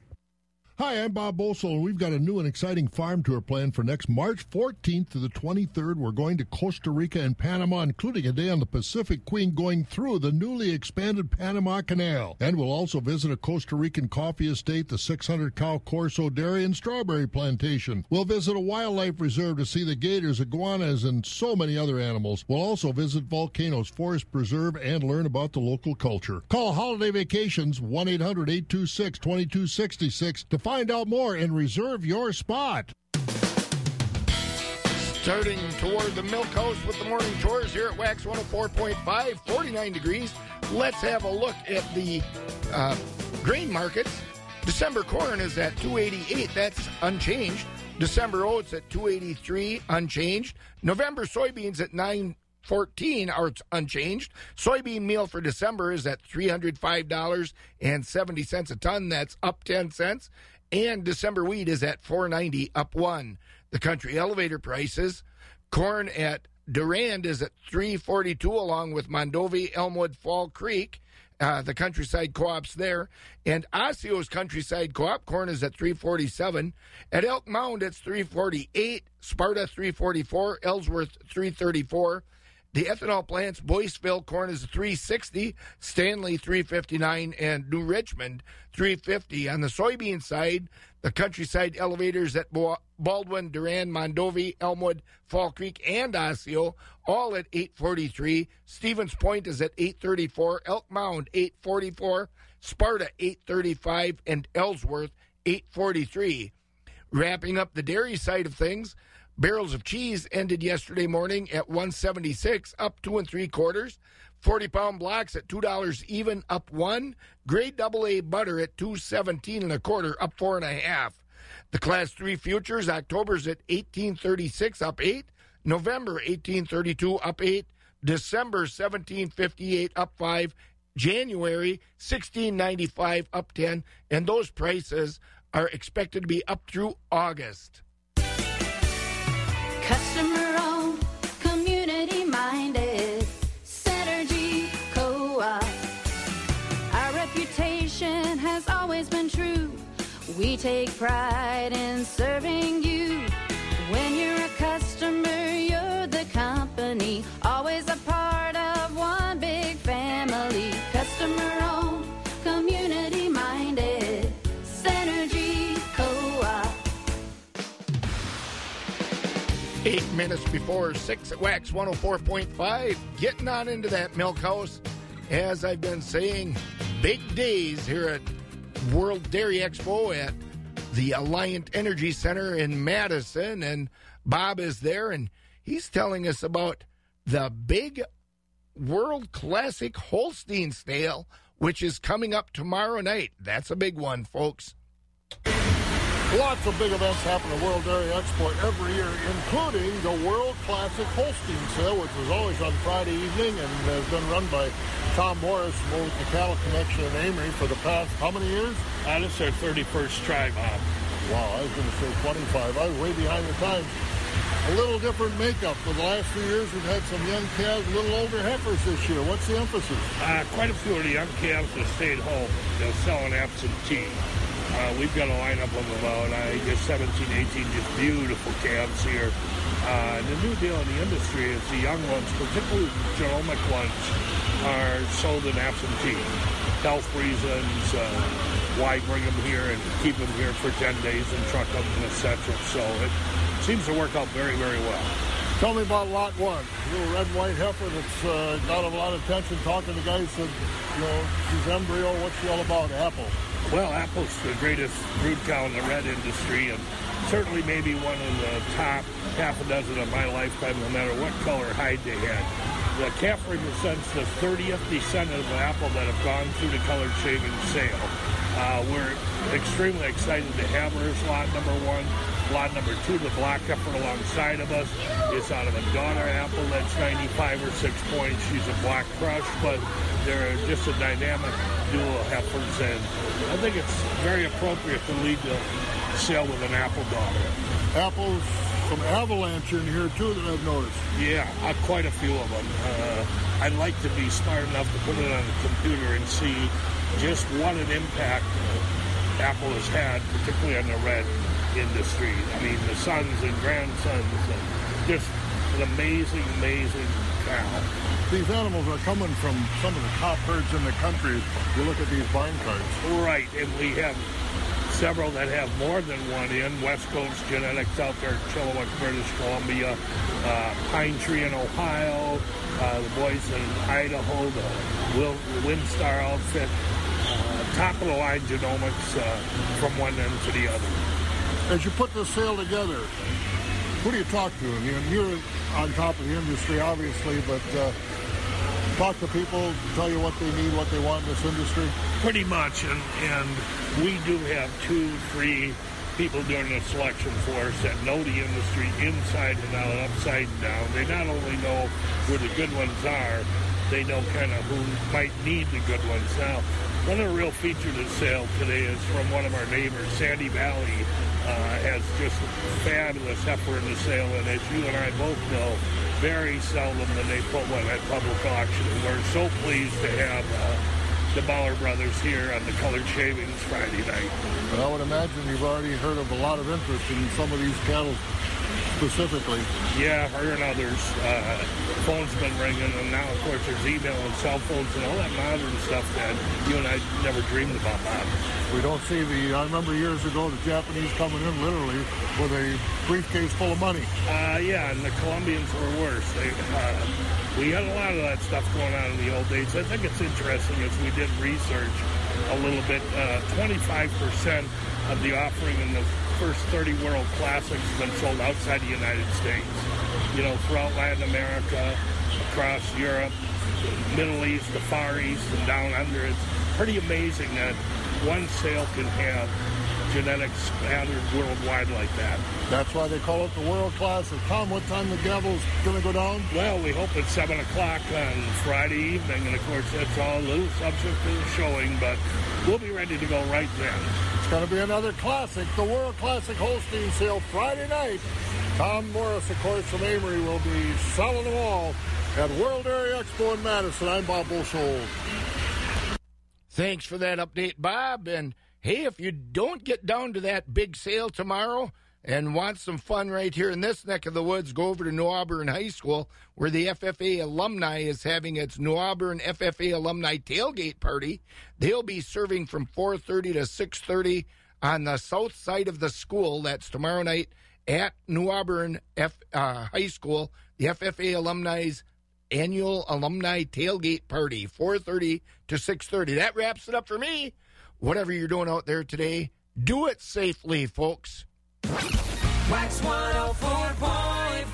Hi, I'm Bob Bosold, and we've got a new and exciting farm tour planned for next March 14th to the 23rd. We're going to Costa Rica and Panama, including a day on the Pacific Queen going through the newly expanded Panama Canal. And we'll also visit a Costa Rican coffee estate, the 600 cow Corso Dairy and Strawberry Plantation. We'll visit a wildlife reserve to see the gators, iguanas, and so many other animals. We'll also visit Volcanoes Forest Preserve and learn about the local culture. Call Holiday Vacations 1 800 826 2266 to find out more and reserve your spot. Starting toward the milk house with the morning chores here at Wax 104.5, 49 degrees. Let's have a look at the uh, grain markets. December corn is at 288. That's unchanged. December oats at 283, unchanged. November soybeans at 914 are unchanged. Soybean meal for December is at $305.70 a ton. That's up 10 cents. And December wheat is at 490, up one. The country elevator prices, corn at Durand is at 342 along with Mondovi, Elmwood, Fall Creek. Uh, the countryside co-ops there, and Osseo's countryside co-op corn is at 347. At Elk Mound, it's 348. Sparta 344. Ellsworth 334. The ethanol plants, Boyceville corn is 360, Stanley 359, and New Richmond 350. On the soybean side, the countryside elevators at Baldwin, Durand, Mondovi, Elmwood, Fall Creek, and Osseo, all at 843. Stevens Point is at 834, Elk Mound 844, Sparta 835, and Ellsworth 843. Wrapping up the dairy side of things, Barrels of cheese ended yesterday morning at 176, up two and three quarters. 40 pound blocks at $2 even, up one. Grade double A butter at 217 and a quarter, up four and a half. The class three futures, October's at 1836, up eight. November 1832, up eight. December 1758, up five. January 1695, up 10. And those prices are expected to be up through August. Customer owned, community minded, Synergy Co op. Our reputation has always been true. We take pride in serving you. When you're a customer, you're the company. Eight minutes before six at Wax 104.5. Getting on into that milk house. As I've been saying, big days here at World Dairy Expo at the Alliant Energy Center in Madison. And Bob is there and he's telling us about the big World Classic Holstein Sale, which is coming up tomorrow night. That's a big one, folks. Lots of big events happen at World Dairy Expo every year, including the World Classic Holstein Sale, which is always on Friday evening and has been run by Tom Morris from Old Cattle Connection in Amery for the past how many years? Uh, this is our 31st try, Bob. Wow, I was going to say 25. I was way behind the times. A little different makeup. For the last few years, we've had some young calves, a little older heifers this year. What's the emphasis? Uh, quite a few of the young calves have stayed home. They'll sell an absentee. Uh, we've got a lineup of about, I guess, 17, 18 just beautiful calves here. Uh, the new deal in the industry is the young ones, particularly the genomic ones, are sold in absentee. Health reasons, uh, why bring them here and keep them here for 10 days and truck them, etc. So it seems to work out very, very well. Tell me about lot one. Little red and white heifer that's uh, got a lot of attention. Talking to guys that, you know, she's embryo. What's she all about? Apple. Well, Apple's the greatest brood cow in the red industry, and certainly maybe one of the top half a dozen of my lifetime, no matter what color hide they had. The calf represents the 30th descendant of Apple that have gone through the colored shaving sale. Uh, we're extremely excited to have her as lot number one. Lot number two, the black heifer alongside of us, is out of a daughter apple that's 95 or 6 points. She's a black crush, but they're just a dynamic duo of heifers, and I think it's very appropriate to lead the sale with an apple daughter. Apples, some avalanche in here too that I've noticed. Yeah, uh, quite a few of them. Uh, I'd like to be smart enough to put it on the computer and see just what an impact uh, Apple has had, particularly on the red industry. I mean, the sons and grandsons, and just an amazing, amazing cow. These animals are coming from some of the top herds in the country. You look at these barn cards. Right, and we have several that have more than one in. West Coast Genetics out there, in Chilliwack, British Columbia, uh, Pine Tree in Ohio, uh, the boys in Idaho, the Will, Windstar outfit. Uh, top of the line genomics uh, from one end to the other. As you put this sale together, who do you talk to? I mean, you're on top of the industry, obviously, but uh, talk to people, tell you what they need, what they want in this industry. Pretty much, and, and we do have two, three people doing the selection for us that know the industry inside and out, upside and down. They not only know where the good ones are, they know kind of who might need the good ones. Now, one of the real features of the sale today is from one of our neighbors, Sandy Valley, uh, has just fabulous heifer in the sale, and as you and I both know, very seldom do they put one at public auction. And we're so pleased to have uh, the Bauer brothers here on the colored shavings Friday night. But I would imagine you've already heard of a lot of interest in some of these cattle specifically. Yeah, her and others. Uh, phone's been ringing, and now, of course, there's email and cell phones and all that modern stuff that you and I never dreamed about modern. We don't see the, I remember years ago, the Japanese coming in literally with a briefcase full of money. Uh, yeah, and the Colombians were worse. They, uh, we had a lot of that stuff going on in the old days. I think it's interesting as we did research a little bit. Uh, 25% of the offering in the first 30 World Classics has been sold outside the United States. You know, throughout Latin America, across Europe, Middle East, the Far East, and down under. It's pretty amazing that one sale can have genetics scattered worldwide like that. That's why they call it the World Classic. Tom, what time the gavel's going to go down? Well, we hope it's 7 o'clock on Friday evening, and of course, that's all a little subject to the showing, but we'll be ready to go right then. It's going to be another classic, the World Classic Holstein sale Friday night. Tom Morris, of course, from Amery will be selling them all at World Dairy Expo in Madison. I'm Bob Bosold. Thanks for that update, Bob. And hey, if you don't get down to that big sale tomorrow and want some fun right here in this neck of the woods, go over to New Auburn High School where the FFA alumni is having its New Auburn FFA alumni tailgate party. They'll be serving from 4:30 to 6:30 on the south side of the school. That's tomorrow night at New Auburn F, uh, High School. The FFA alumni's annual alumni tailgate party 4.30 to 6.30 that wraps it up for me whatever you're doing out there today do it safely folks Wax 104.5.